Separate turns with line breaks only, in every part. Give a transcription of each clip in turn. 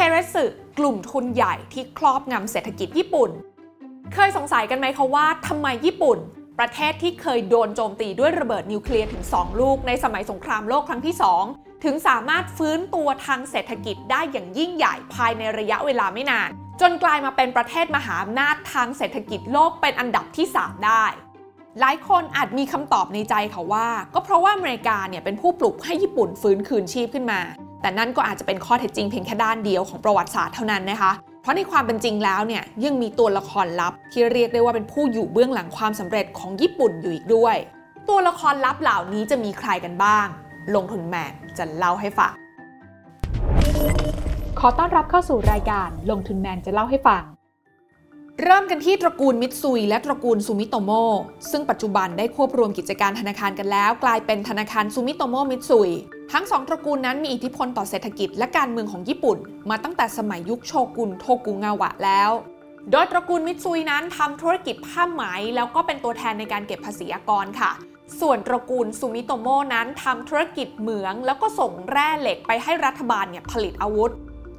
เคเรสึกลุ่มทุนใหญ่ที่ครอบงำเศรษฐกิจญี่ปุ่น เคยสงสัยกันไหมคะว่าทำไมญี่ปุ่น ประเทศที่เคยโดนโจมตีด้วยระเบิดนิวเคลียร์ถึง 2 ลูกในสมัยสงครามโลกครั้งที่ 2 ถึงสามารถฟื้นตัวทางเศรษฐกิจได้อย่างยิ่งใหญ่ภายในระยะเวลาไม่นาน จนกลายมาเป็นประเทศมหาอำนาจทางเศรษฐกิจโลกเป็นอันดับที่ 3 ได้ หลายคนอาจมีคำตอบในใจค่ะว่า ก็เพราะว่าอเมริกาเนี่ยเป็นผู้ปลุกให้ญี่ปุ่นฟื้นคืนชีพขึ้นมา แต่นั่นก็อาจจะเป็นข้อเท็จจริงเพียงแค่ด้านเดียวของประวัติศาสตร์เท่านั้นนะคะ เพราะในความเป็นจริงแล้วเนี่ยยังมีตัวละครลับ ที่เรียกได้ว่าเป็นผู้อยู่เบื้องหลังความสำเร็จของญี่ปุ่นอยู่อีกด้วย ตัวละครลับเหล่านี้จะมีใครกันบ้าง ลงทุนแมนจะเล่าให้ฟัง
ขอต้อนรับเข้าสู่รายการลงทุนแมนจะเล่าให้ฟัง
เริ่มกันที่ตระกูลมิตซุยและตระกูลซูมิโตโมซึ่งปัจจุบันได้ควบรวมกิจการธนาคารกันแล้ว กลายเป็นธนาคารซูมิโตโมมิตซุยทั้งสองตระกูลนั้นมีอิทธิพลต่อเศรษฐกิจและการเมืองของญี่ปุ่น มาตั้งแต่สมัยยุคโชกุนโทกุงาวะแล้ว โดยตระกูลมิตซุยนั้นทำธุรกิจผ้าไหม แล้วก็เป็นตัวแทนในการเก็บภาษีอากรค่ะ ส่วนตระกูลซูมิโตโมนั้นทำธุรกิจเหมือง แล้วก็ส่งแร่เหล็กไปให้รัฐบาลเนี่ยผลิตอาวุธ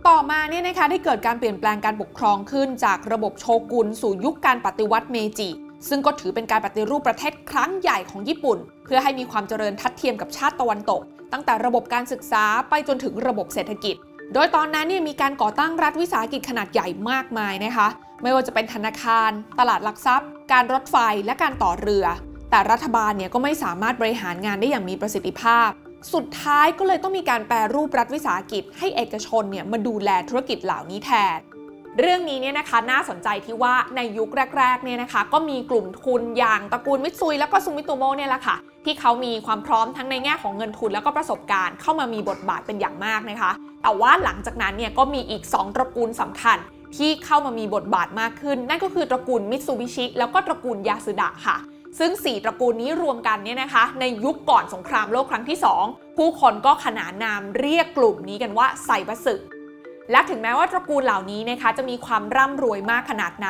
ต่อมาเนี่ยนะคะได้เกิดการเปลี่ยนแปลงการปกครองขึ้นจากระบบโชกุนสู่ยุคการปฏิวัติเมจิ ซึ่งก็ถือเป็นการปฏิรูปประเทศครั้งใหญ่ของญี่ปุ่น เพื่อให้มีความเจริญทัดเทียมกับชาติตะวันตก ตั้งแต่ระบบการศึกษาไปจนถึงระบบเศรษฐกิจ โดยตอนนั้นเนี่ยมีการก่อตั้งรัฐวิสาหกิจขนาดใหญ่มากมายนะคะ ไม่ว่าจะเป็นธนาคาร ตลาดหลักทรัพย์ การรถไฟและการต่อเรือ แต่รัฐบาลเนี่ยก็ไม่สามารถบริหารงานได้อย่างมีประสิทธิภาพ สุดท้ายก็เลยต้องมีการแปรรูปรัฐวิสาหกิจ ให้เอกชนเนี่ยมาดูแลธุรกิจเหล่านี้แทนเรื่องนี้เนี่ยนะคะน่าสนใจที่ว่าในยุคแรกๆเนี่ยนะคะ ก็มีกลุ่มทุนอย่างตระกูลมิตซุย แล้วก็ซูมิโตโมเนี่ยแหละค่ะ ที่เขามีความพร้อมทั้งในแง่ของเงินทุนแล้วก็ประสบการณ์เข้ามามีบทบาทเป็นอย่างมากนะคะ แต่ว่าหลังจากนั้นเนี่ยก็มีอีก 2 ตระกูลสำคัญ ที่เข้ามามีบทบาทมากขึ้น นั่นก็คือตระกูลมิตซูบิชิแล้วก็ตระกูลยาสึดะค่ะ ซึ่ง 4 ตระกูลนี้รวมกันเนี่ยนะคะ ในยุคก่อนสงครามโลกครั้งที่ 2 ผู้คนก็ขนานนามเรียกกลุ่มนี้กันว่าไซบัสึและถึงแม้ว่าตระกูลเหล่านี้นะคะจะมีความร่ำรวยมากขนาดไหน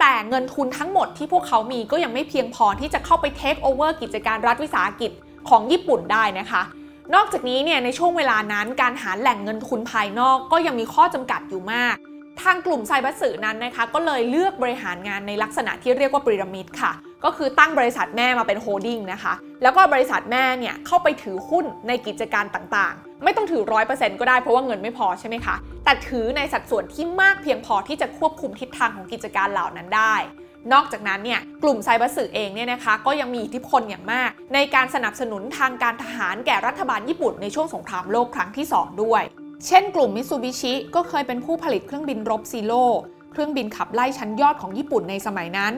แต่เงินทุนทั้งหมดที่พวกเขามีก็ยังไม่เพียงพอที่จะเข้าไป take over กิจการรัฐวิสาหกิจของญี่ปุ่นได้นะคะ นอกจากนี้เนี่ยในช่วงเวลานั้นการหาแหล่งเงินทุนภายนอกก็ยังมีข้อจำกัดอยู่มาก ทางกลุ่มไซบัตสึนั้นนะคะก็เลยเลือกบริหารงานในลักษณะที่เรียกว่าพีระมิดค่ะ ก็คือตั้งบริษัทแม่มาเป็น holding นะคะ แล้วก็บริษัทแม่เนี่ยเข้าไปถือหุ้นในกิจการต่างๆ ไม่ต้องถือ 100%ก็ได้เพราะว่าเงินไม่พอใช่ไหมคะ แต่ถือในสัดส่วนที่มากเพียงพอที่จะควบคุมทิศทางของกิจการเหล่านั้นได้ นอกจากนั้นเนี่ยกลุ่มไซบัตสึเองเนี่ยนะคะก็ยังมีอิทธิพลอย่างมาก ในการสนับสนุนทางการทหารแก่รัฐบาลญี่ปุ่นในช่วงสงครามโลกครั้งที่ 2 ด้วย เช่นกลุ่มมิตซูบิชิก็เคยเป็นผู้ผลิตเครื่องบินรบซีโร่เครื่องบินขับไล่ชั้นยอดของญี่ปุ่นในสมัยนั้น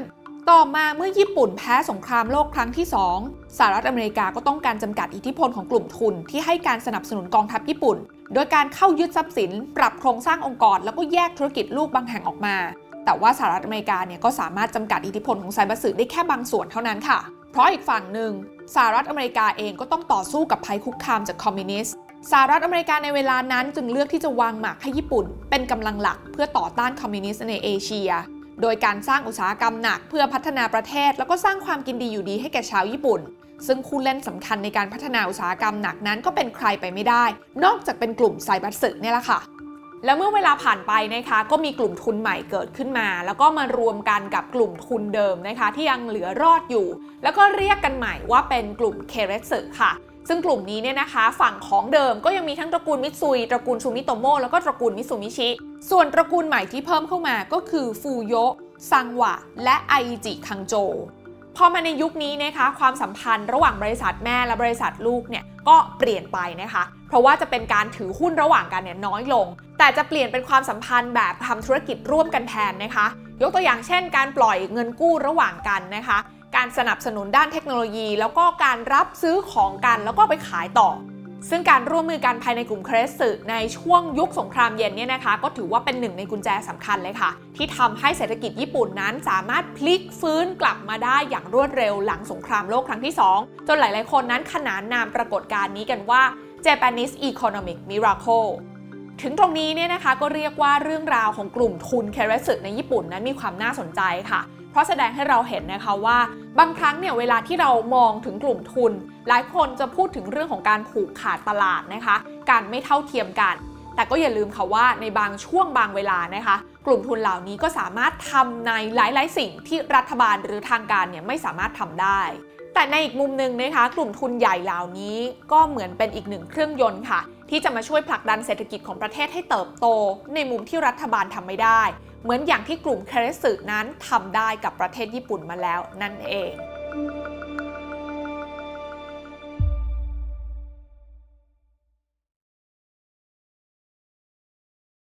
ต่อมาเมื่อญี่ปุ่นแพ้สงครามโลกครั้งที่ 2สหรัฐอเมริกาก็ต้องการจำกัดอิทธิพลของกลุ่มทุนที่ให้การสนับสนุนกองทัพญี่ปุ่น โดยการเข้ายึดทรัพย์สิน ปรับโครงสร้างองค์กร แล้วก็แยกธุรกิจลูกบางแห่งออกมา แต่ว่าสหรัฐอเมริกาเนี่ยก็สามารถจำกัดอิทธิพลของไซบัสึได้แค่บางส่วนเท่านั้นค่ะ เพราะอีกฝั่งหนึ่งสหรัฐอเมริกาเองก็ต้องต่อสู้กับภัยคุกคามจากคอมมิวนิสต์ สหรัฐอเมริกาในเวลานั้นจึงเลือกที่จะวางหมากให้ญี่ปุ่น เป็นกำลังหลักเพื่อต่อต้านคอมมิวนิสต์ในเอเชีย โดยการสร้างอุตสาหกรรมหนักเพื่อพัฒนาประเทศ แล้วก็สร้างความกินดีอยู่ดีให้แก่ชาวญี่ปุ่น ซึ่งคู่เล่นสำคัญในการพัฒนาอุตสาหกรรมหนักนั้นก็เป็นใครไปไม่ได้ นอกจากเป็นกลุ่มไซบัตสึเนี่ยแหละค่ะแล้วเมื่อเวลาผ่านไปนะคะก็มีกลุ่มทุนใหม่เกิดขึ้นมา แล้วก็มารวมกันกับกลุ่มทุนเดิมนะคะ ที่ยังเหลือรอดอยู่ แล้วก็เรียกกันใหม่ว่าเป็นกลุ่มเคเรสึค่ะ ซึ่งกลุ่มนี้เนี่ยนะคะฝั่งของเดิมก็ยังมีทั้งตระกูลมิตซุยตระกูลซูมิโตโมแล้วก็ตระกูลมิซูมิชิ ส่วนตระกูลใหม่ที่เพิ่มเข้ามาก็คือฟูโยซังวะ และไอจิคังโจพอมาในยุคนี้นะคะความสัมพันธ์ระหว่างบริษัทแม่และบริษัทลูกเนี่ยก็เปลี่ยนไปนะคะ เพราะว่าจะเป็นการถือหุ้นระหว่างกันเนี่ยน้อยลง แต่จะเปลี่ยนเป็นความสัมพันธ์แบบทำธุรกิจร่วมกันแทนนะคะ ยกตัวอย่างเช่น การปล่อยเงินกู้ระหว่างกันนะคะ การสนับสนุนด้านเทคโนโลยี แล้วก็การรับซื้อของกันแล้วก็ไปขายต่อ ซึ่งการร่วมมือกันภายในกลุ่มเครสสึในช่วงยุคสงครามเย็นเนี่ยนะคะ ก็ถือว่าเป็นหนึ่งในกุญแจสำคัญเลยค่ะ ที่ทำให้เศรษฐกิจญี่ปุ่นนั้นสามารถพลิกฟื้นกลับมาได้อย่างรวดเร็วหลังสงครามโลกครั้งที่ 2 จนหลาย ๆ คนนั้นขนานนามปรากฏการณ์นี้กันว่า Japanese Economic Miracle ถึงตรงนี้เนี่ยนะคะก็เรียกว่าเรื่องราวของกลุ่มทุนเคเรสึในญี่ปุ่นนั้นมีความน่าสนใจค่ะ เพราะแสดงให้เราเห็นนะคะว่า บางครั้งเนี่ยเวลาที่เรามองถึงกลุ่มทุน หลายคนจะพูดถึงเรื่องของการผูกขาดตลาดนะคะ การไม่เท่าเทียมกัน แต่ก็อย่าลืมค่ะว่าในบางช่วงบางเวลานะคะ กลุ่มทุนเหล่านี้ก็สามารถทำในหลาย ๆ สิ่งที่รัฐบาลหรือทางการเนี่ยไม่สามารถทำได้ แต่ในอีกมุมหนึ่งนะคะ กลุ่มทุนใหญ่เหล่านี้ ก็เหมือนเป็นอีกหนึ่งเครื่องยนต์ค่ะ ที่จะมาช่วยผลักดันเศรษฐกิจของประเทศให้เติบโต ในมุมที่รัฐบาลทำไม่ได้ เหมือนอย่างที่กลุ่มเครสึนั้นทำได้กับประเทศญี่ปุ่นมาแล้วนั่นเอง